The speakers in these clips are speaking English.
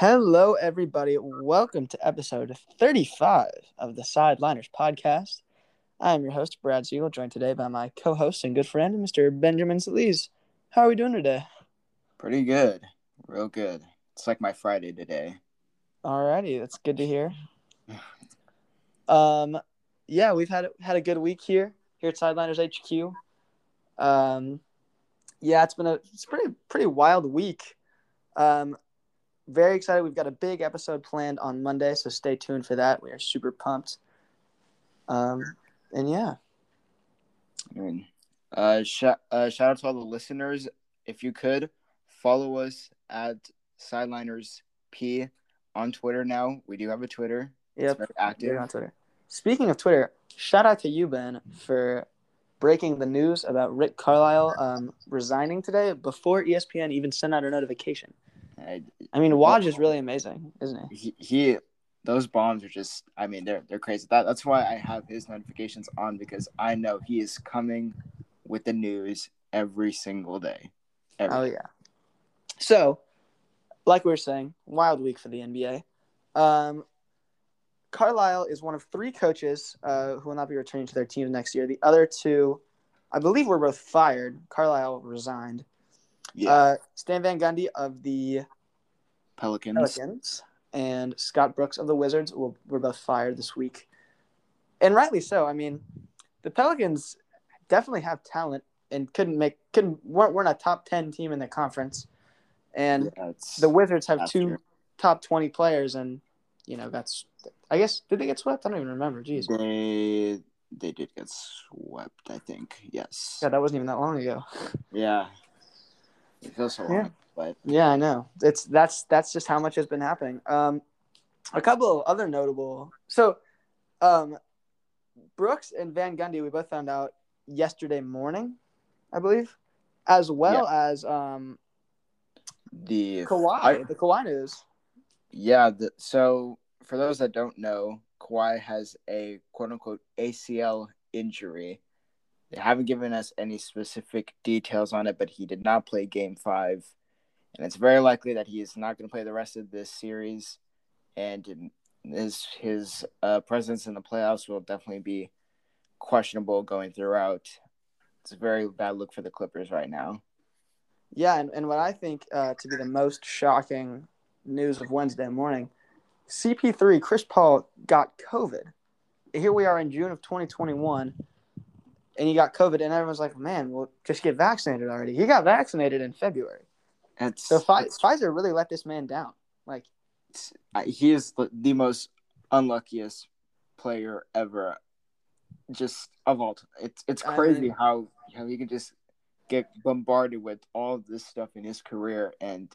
Hello, everybody. Welcome to episode 35 of the Sideliners podcast. I am your host, Brad Siegel, joined today by my co host and good friend, Mr. Benjamin Salise. How are we doing today? Pretty good. Real good. It's like my Friday today. Alrighty, that's good to hear. Um, yeah, we've had had a good week here here at Sideliners HQ. Um, yeah, it's been a it's pretty pretty wild week. Um, very excited. We've got a big episode planned on Monday, so stay tuned for that. We are super pumped. Um, and yeah, mean, uh, sh- uh, shout out to all the listeners. If you could follow us at Sideliners P on Twitter now. We do have a Twitter. yep, It's very active. On Twitter. Speaking of Twitter, shout out to you, Ben, for breaking the news about Rick Carlisle um, resigning today before ESPN even sent out a notification. I, I mean, Woj is really amazing, isn't he? he, he, those bombs are just. I mean, they're they're crazy. That that's why I have his notifications on because I know he is coming with the news every single day. Every Oh yeah. So, like we were saying, wild week for the NBA. Um, Carlisle is one of three coaches uh, who will not be returning to their team next year. The other two, I believe, were both fired. Carlisle resigned. Yeah. Uh, Stan Van Gundy of the Pelicans. Pelicans and Scott Brooks of the Wizards will, were both fired this week, and rightly so. I mean, the Pelicans definitely have talent and couldn't make couldn't weren't, weren't a top ten team in the conference, and Yeah, the Wizards have two top twenty players, and you know that's I guess did they get swept? I don't even remember. Jeez, They they did get swept, I think. Yes. Yeah, that wasn't even that long ago. Yeah. It feels so long, Yeah. but Yeah, I know. It's that's that's just how much has been happening. Um, a couple of other notable. So, um, Brooks and Van Gundy, we both found out yesterday morning, I believe, as well as um the Kawhi. I- the Kawhi news. yeah. The, so for those that don't know, Kawhi has a quote unquote ACL injury. They haven't given us any specific details on it, but he did not play Game Five, and it's very likely that he is not going to play the rest of this series. And his his uh, presence in the playoffs will definitely be questionable going throughout. It's a very bad look for the Clippers right now. Yeah, and, and what I think uh, to be the most shocking news of Wednesday morning, CP3 Chris Paul got COVID. Here we are in June of 2021, and he got COVID, and everyone's like, "Man, well, just get vaccinated already." He got vaccinated in February, It's, so Pfi- it's- Pfizer really let this man down. Like, he is the, most unluckiest player ever, just of all time. It's it's I crazy mean- how how he can just get bombarded with all this stuff in his career and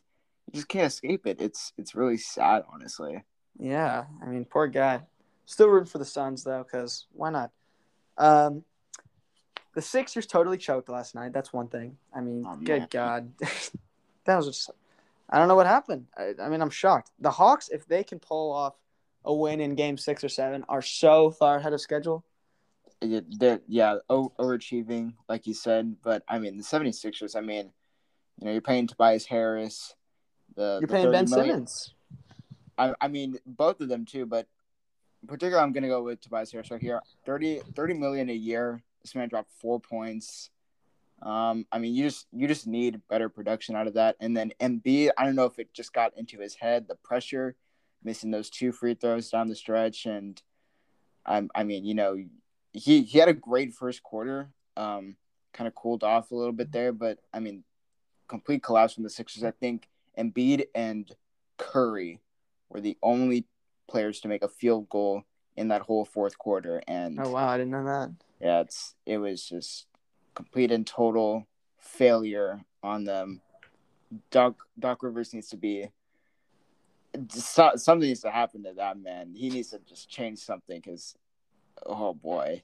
you just can't escape it. It's it's really sad, honestly. yeah, I mean, poor guy. Still rooting for the Suns though, because why not? Um, the Sixers totally choked last night. That's one thing. I mean, Oh, good. God, that was just. I don't know what happened. I, I mean, I'm shocked. The Hawks, if they can pull off a win in Game Six or Seven, are so far ahead of schedule. Yeah, they're, yeah, overachieving, like you said. But I mean, the 76ers, I mean, you know, you're paying Tobias Harris. The, You're the paying Ben million- Simmons. I, I mean both of them too, but in particular I'm gonna go with Tobias Harris right here. 30, 30 million a year. This man dropped four points. Um, I mean you just you just need better production out of that. And then Embiid, I don't know if it just got into his head, the pressure, missing those two free throws down the stretch, and I I mean, you know, he he had a great first quarter. Um, kind of cooled off a little bit there, but I mean, complete collapse from the Sixers. I think Embiid and Curry were the only players to make a field goal in that whole fourth quarter, and Oh wow, I didn't know that. yeah, it's it was just complete and total failure on them. Doc Doc Rivers needs to be so, something needs to happen to that man. He needs to just change something because oh boy,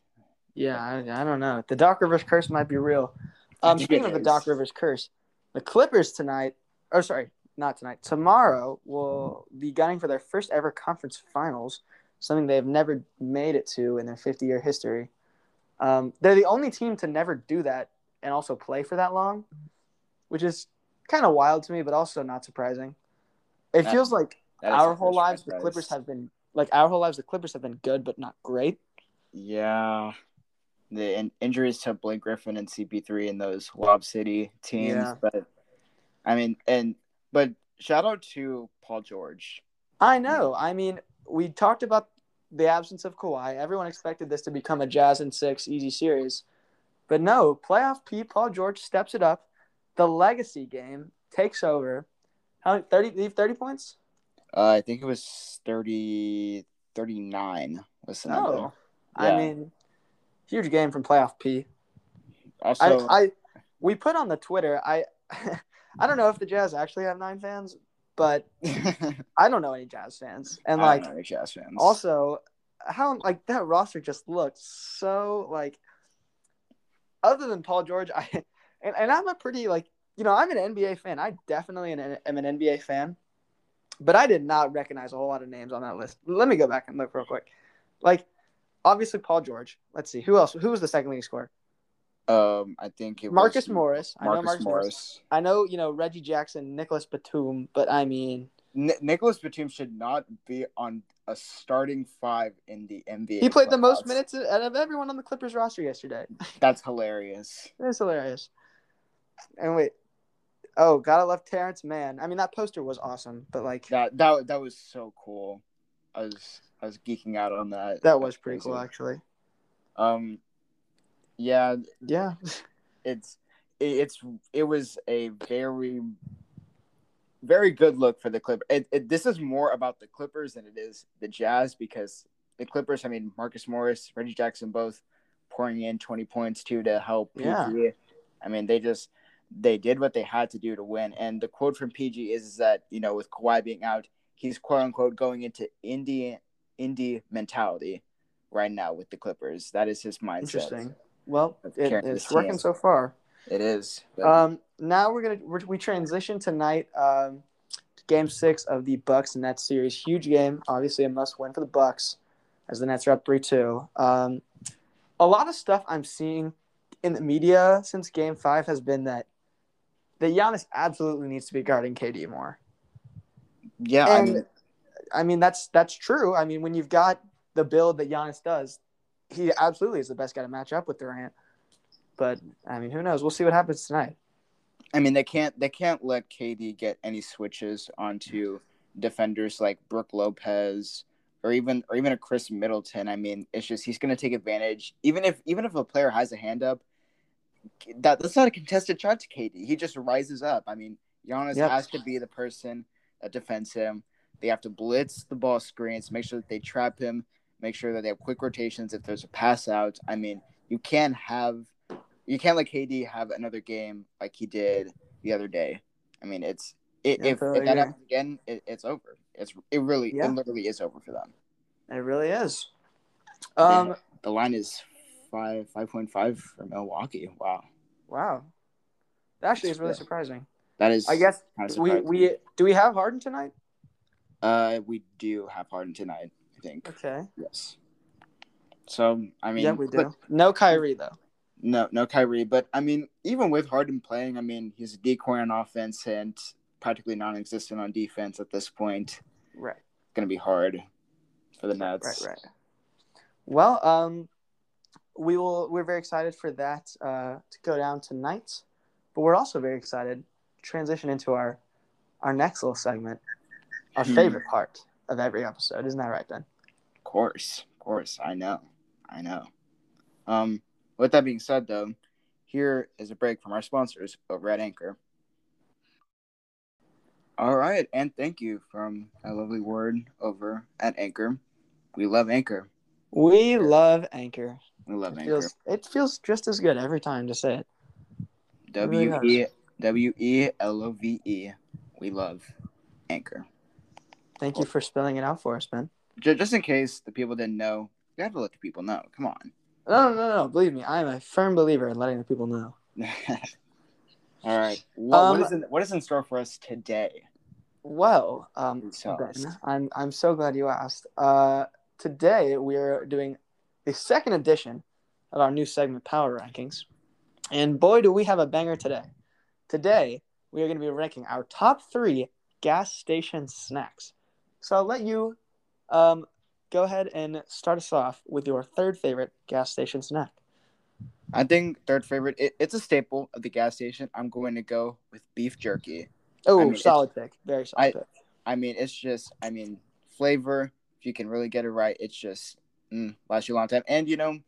Yeah, I, I don't know. The Doc Rivers curse might be real. Um, speaking of the. Doc Rivers curse, the Clippers tonight, or sorry, not tonight, tomorrow will be gunning for their first ever conference finals, something they have never made it to in their 50 year history. Um, they're the only team to never do that and also play for that long, which is kind of wild to me, but also not surprising. It Yeah. feels like our whole lives the. Clippers have been like our whole lives the Clippers have been good but not great. Yeah. The in- injuries to Blake Griffin and CP3 and those Lob City teams, Yeah. but I mean, and but shout out to Paul George. I know. I mean, we talked about the absence of Kawhi. Everyone expected this to become a Jazz and six easy series, but no. Playoff P. Paul George steps it up. The legacy game takes over. How many? Thirty? Leave thirty points? Uh, I think it was 30, 39 was the number. No. I mean, huge game from Playoff P. Also, I, I we put on the Twitter. I I don't know if the Jazz actually have nine fans, but I don't know any Jazz fans. And like know, Jazz fans. also how like that roster just looks so like other than Paul George, I and, and I'm a pretty like you know, I'm an NBA fan. I definitely am an NBA fan. But I did not recognize a whole lot of names on that list. Let me go back and look real quick. Like obviously Paul George. Let's see. Who else? Who was the second leading scorer? Um, I think it Marcus was Morris. I know Marcus Marcus Morris. Morris. I know, you know, Reggie Jackson, Nicholas Batum, but I mean, Ni- Nicholas Batum should not be on a starting five in the NBA. he played the most minutes out of everyone on the Clippers roster yesterday. That's hilarious. That's hilarious. And wait, oh, gotta love Terance Mann. I mean, that poster was awesome, but like that, That that that was so cool. I was I was geeking out on that. That was pretty cool, actually. Um, yeah, Yeah, it's it's it was a very very good look for the Clippers. It, it, this is more about the Clippers than it is the Jazz because the Clippers. I mean, Marcus Morris, Reggie Jackson, both pouring in twenty points too to help PG. Yeah. I mean, they just they did what they had to do to win. And the quote from PG is, is that you know with Kawhi being out, he's quote unquote going into indie indie mentality right now with the Clippers. That is his mindset. interesting. Well, it, it's working so far. It is. But- Um, now we're gonna we're, we transition tonight. Um, to game six of the Bucks and Nets series. Huge game, obviously a must win for the Bucks, as the Nets are up three two. Um, a lot of stuff I'm seeing in the media since Game Five has been that that Giannis absolutely needs to be guarding KD more. yeah, I mean, I mean that's that's true. I mean when you've got the build that Giannis does, he absolutely is the best guy to match up with Durant. But I mean, who knows? We'll see what happens tonight. I mean, they can't they can't let KD get any switches onto defenders like Brook Lopez or even or even a Khris Middleton. I mean, it's just he's going to take advantage. Even if even if a player has a hand up, that that's not a contested shot to KD. He just rises up. I mean, Giannis Yep. has to be the person that defends him. They have to blitz the ball screens, make sure that they trap him, make sure that they have quick rotations if there's a pass out. I mean, you can't have you can't let KD have another game like he did the other day. I mean, it's it, Yeah, if, totally if that agree. happens again, it, it's over. It's it really Yeah. it literally is over for them. It really is. Um, The line is five five point five for Milwaukee. Wow, wow. That actually is really surprising. that is. I guess kinda we surprising. we do we have Harden tonight? uh we do have Harden tonight. I think Okay. yes. So I mean, yeah, we do. No Kyrie though. No, no Kyrie. But I mean, even with Harden playing, I mean, he's a decoy on offense and practically non-existent on defense at this point. Right. It's gonna be hard for the Nets. Right. Right. Well, um, we will. We're very excited for that uh, to go down tonight, but we're also very excited to transition into our our next little segment, our Hmm. favorite part of every episode. Isn't that right, Ben? Of course, of course. I know, I know. Um, with that being said, though, here is a break from our sponsors over at Anchor. All right, and thank you from a lovely word over at Anchor. We love Anchor. We love Anchor. We love It Anchor. feels it feels just as good every time to say it. W E W E L O V E. We love Anchor. Thank you for spelling it out for us, Ben. Ju- Just in case the people didn't know, you have to let the people know. Come on. No, no, no, no. Believe me, I am a firm believer in letting the people know. All right. What, Um, what is in, what is in store for us today? Well, um, Please tell us. Ben, I'm I'm so glad you asked. Uh, today we are doing the second edition of our new segment, Power Rankings, and boy, do we have a banger today! Today we are going to be ranking our top three gas station snacks. So I'll let you um, go ahead and start us off with your third favorite gas station snack. I think third favorite. It, it's a staple of the gas station. I'm going to go with beef jerky. Oh, I mean, solid pick. Very solid I- pick. I mean, it's just. I mean, flavor. If you can really get it right, it's just mm, lasts you a long time. And you know,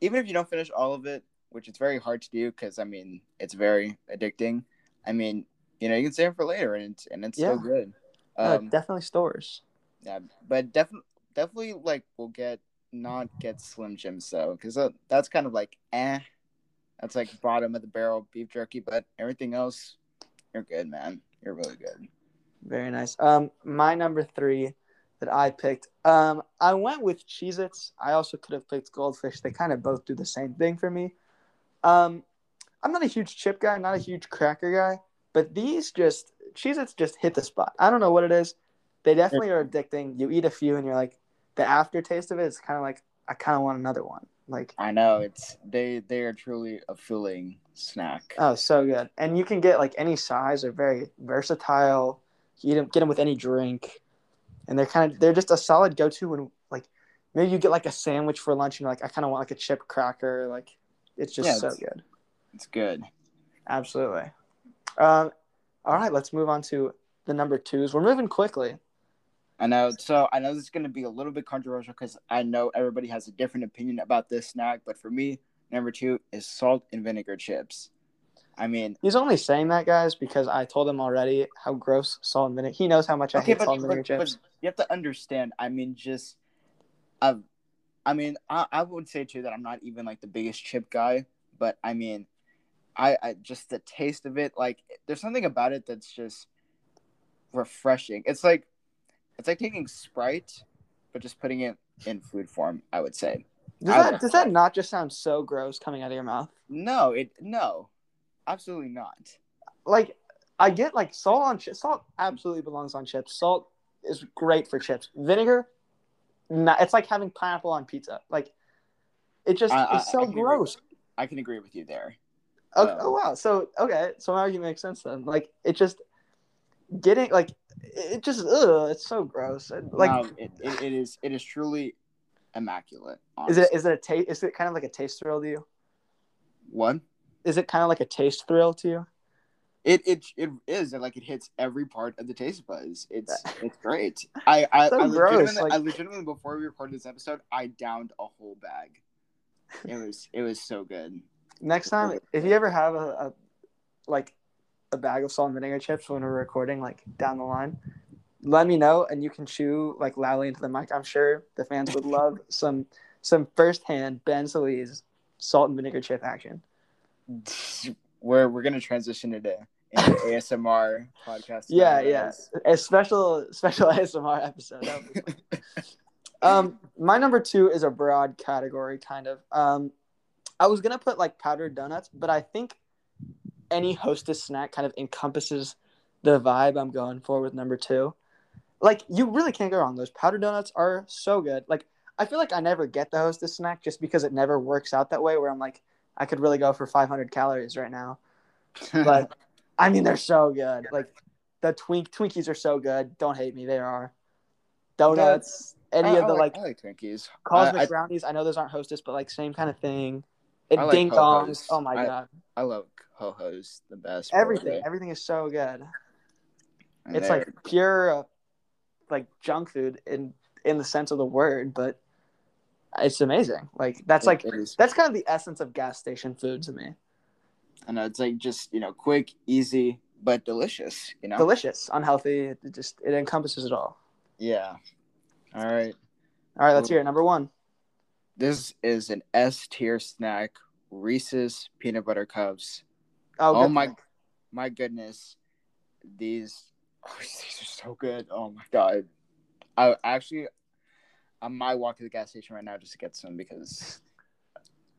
even if you don't finish all of it, which it's very hard to do because I mean, it's very addicting. I mean, you know, you can save it for later, and it's and it's Yeah. still good. Uh, Um, definitely stores. Yeah, but definitely, definitely, like we'll get not get Slim Jims though, because that's kind of like eh. That's like bottom of the barrel beef jerky, but everything else, you're good, man. You're really good. Very nice. Um, my number three that I picked, um, I went with Cheez Its. I also could have picked Goldfish. They kind of both do the same thing for me. Um, I'm not a huge chip guy, not a huge cracker guy, but these just, Cheez Its just hit the spot. I don't know what it is. They definitely are addicting. You eat a few and you're like, the aftertaste of it is kind of like, I kind of want another one. Like, I know it's they they are truly a filling snack. Oh, so good. And you can get like any size. They're very versatile. You eat them, get them with any drink, and they're kind of they're just a solid go to when like maybe you get like a sandwich for lunch and you're like I kind of want like a chip cracker. Like it's just Yeah, so it's- good. It's good. Absolutely. Um, all right, let's move on to the number twos. We're moving quickly. I know. So I know this is going to be a little bit controversial because I know everybody has a different opinion about this snack. But for me, number two is salt and vinegar chips. I mean, He's only saying that, guys, because I told him already how gross salt and vinegar. He knows how much I okay, hate but, salt and vinegar but, but chips. you have to understand. I mean, just, uh, I mean, I, I would say too that I'm not even like the biggest chip guy, but I mean, I, I just the taste of it, like, there's something about it that's just refreshing. It's like, it's like taking Sprite, but just putting it in food form. I would say. Does I that does that not just sound so gross coming out of your mouth? No, it no, absolutely not. like I get like salt on chips. Salt absolutely belongs on chips. Salt is great for chips. Vinegar, nah, it's like having pineapple on pizza. Like it just I- so I gross. I can agree with you there. Okay, Um, oh wow. So okay, so my argument makes sense then. Like it just getting like it just ugh, it's so gross. And, Like no, it, it, it is it is truly immaculate. is it honestly. is it a taste? Is it kind of like a taste thrill to you? what? Is it kind of like a taste thrill to you? It it it is like it hits every part of the taste buds. It's it's great. I I, So I gross, legitimately like- I legitimately before we recorded this episode, I downed a whole bag. It was it was so good. Next time, if you ever have a, a like a bag of salt and vinegar chips when we're recording, like down the line, let me know and you can chew like loudly into the mic. I'm sure the fans would love some some firsthand Ben Solis salt and vinegar chip action. We're we're gonna transition into into ASMR podcast. Yeah, yeah. A special special ASMR episode. That would be fun. um, my number two is a broad category, kind of. Um, I was gonna put like powdered donuts, but I think any hostess snack kind of encompasses the vibe I'm going for with number two. Like you really can't go wrong. Those powdered donuts are so good. Like I feel like I never get the hostess snack just because it never works out that way. Where I'm like, I could really go for 500 calories right now. But I mean, they're so good. Like the twink Twinkies are so good. Don't hate me, they are. Donuts, any I- of I the like, I like Twinkies. cosmic I, brownies. I know those aren't hostess, but like same kind of thing. And like ding dongs. Oh my I- god, I love ho hos the best. everything, everything is so good. And It's like pure, uh, like junk food in in the sense of the word, but it's amazing. Like that's it- like it that's kind of the essence of gas station food to me. I know it's like just you know quick, easy, but delicious. You know. Delicious, unhealthy. It just it encompasses it all. yeah. All right. All right, let's hear it. Number one. This is an S tier snack. Reese's peanut butter cups. Oh, Oh, my, my goodness, these oh, these are so good. Oh my god, I actually I might walk to the gas station right now just to get some because,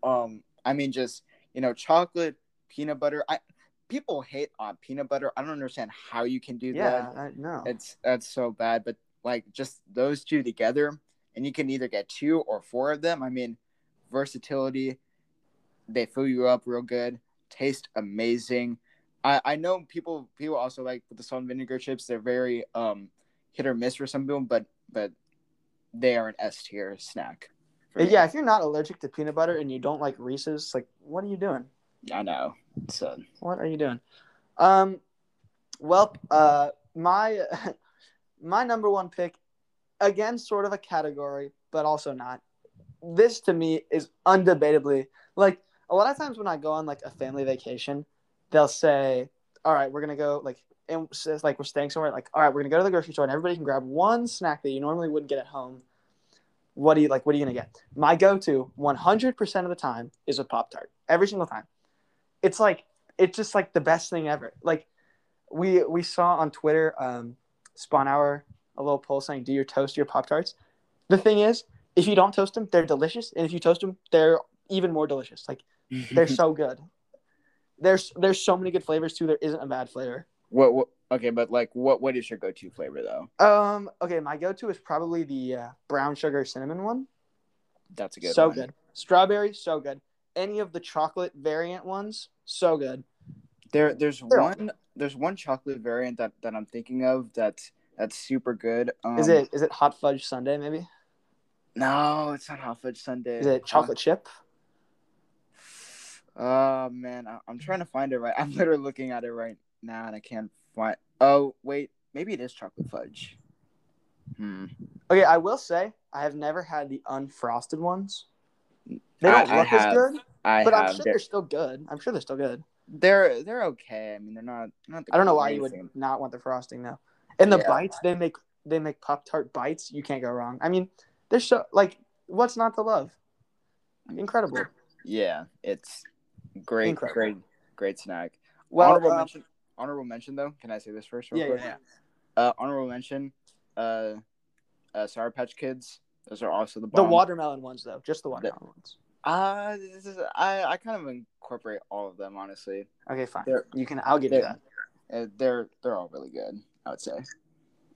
um, I mean just you know chocolate peanut butter. I people hate on peanut butter. I don't understand how you can do Yeah, that. I, no. It's that's so bad, but like just those two together, and you can either get two or four of them. I mean, versatility. They fill you up real good. Taste amazing. I I know people people also like with the salt and vinegar chips. They're very um hit or miss for some people, but but they are an S tier snack. for me. Yeah, if you're not allergic to peanut butter and you don't like Reese's, like what are you doing? I know. So What are you doing? Um, well, uh, my my number one pick, again, sort of a category, but also not. This to me is undebatably like a lot of times when I go on like a family vacation, they'll say, "All right, we're gonna go like." And it's like we're staying somewhere, like, all right, we're gonna go to the grocery store, and everybody can grab one snack that you normally wouldn't get at home. What do you like? What are you gonna get? My go-to, 100% of the time, is a Pop Tart. Every single time. It's like it's just like the best thing ever. Like we we saw on Twitter, um, Spawn Hour, a little poll saying, "Do your toast your Pop Tarts?" The thing is, if you don't toast them, they're delicious, and if you toast them, they're even more delicious. Like they're so good. There's there's so many good flavors too. There isn't a bad flavor. what, what? Okay, but like, what what is your go to flavor though? Um. Okay, my go-to is probably the uh, brown sugar cinnamon one. That's a good. so one. good. Strawberry, so good. Any of the chocolate variant ones, so good. There, there's They're all- one. There's one chocolate variant that, that I'm thinking of that's that's super good. Um, Is it is it hot fudge sundae maybe? No, it's not hot fudge sundae. Is it chocolate chip? Oh man, I, I'm trying to find it right. I'm literally looking at it right now and I can't find. Oh wait, maybe it is chocolate fudge. Hmm. Okay, I will say I have never had the unfrosted ones. They don't I look as have. good, I but I'm sure they're, they're still good. I'm sure they're still good. they're they're okay. I mean, they're not. not the I don't know why you would not want the frosting though. And the Yeah. bites they make they make Pop Tart bites. You can't go wrong. I mean, they're so like what's not to love? Incredible. Yeah, it's great, Incredible. great, great snack. Well, honorable um, mention. Honorable mention though. Can I say this first? Real yeah, quick? yeah, Uh, honorable mention. Uh, uh, Sour Patch Kids. Those are also the The watermelon ones though, just the watermelon ones. Uh, this is, I I kind of incorporate all of them honestly. Okay, fine. They're- You can. I'll give you that. Uh, they're they're all really good. I would say.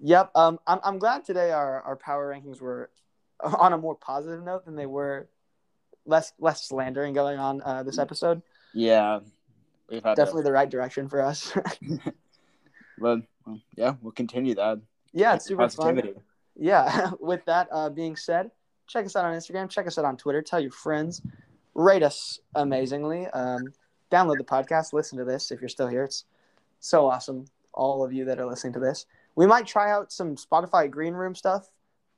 Yep. Um, I'm I'm glad today our our power rankings were on a more positive note than they were. Less less slandering going on uh, this episode. Yeah, we've had Definitely the right direction for us. But well, yeah, we'll continue that. yeah, it's super fun. Yeah with that uh, being said check us out on instagram check us out on twitter tell your friends rate us amazingly um, download the podcast listen to this if you're still here it's so awesome all of you that are listening to this we might try out some spotify green room stuff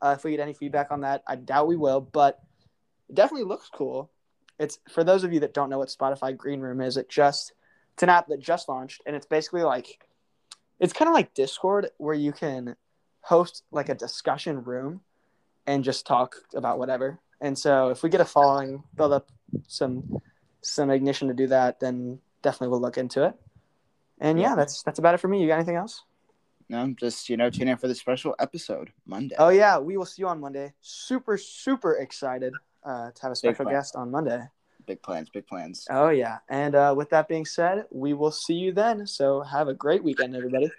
uh, if we get any feedback on that i doubt we will but it definitely looks cool it's for those of you that don't know what spotify green room is it just it's an app that just launched and it's basically like it's kind of like discord where you can host like a discussion room and just talk about whatever. And so if we get a following, build up some some ignition to do that, then definitely we'll look into it. And yeah, that's that's about it for me. You got anything else? No, just you know, tune in for the special episode Monday. Oh yeah, we will see you on Monday. Super super excited uh, to have a special guest on Monday. Big plans, big plans. Oh yeah, and uh, with that being said, we will see you then. So have a great weekend, everybody.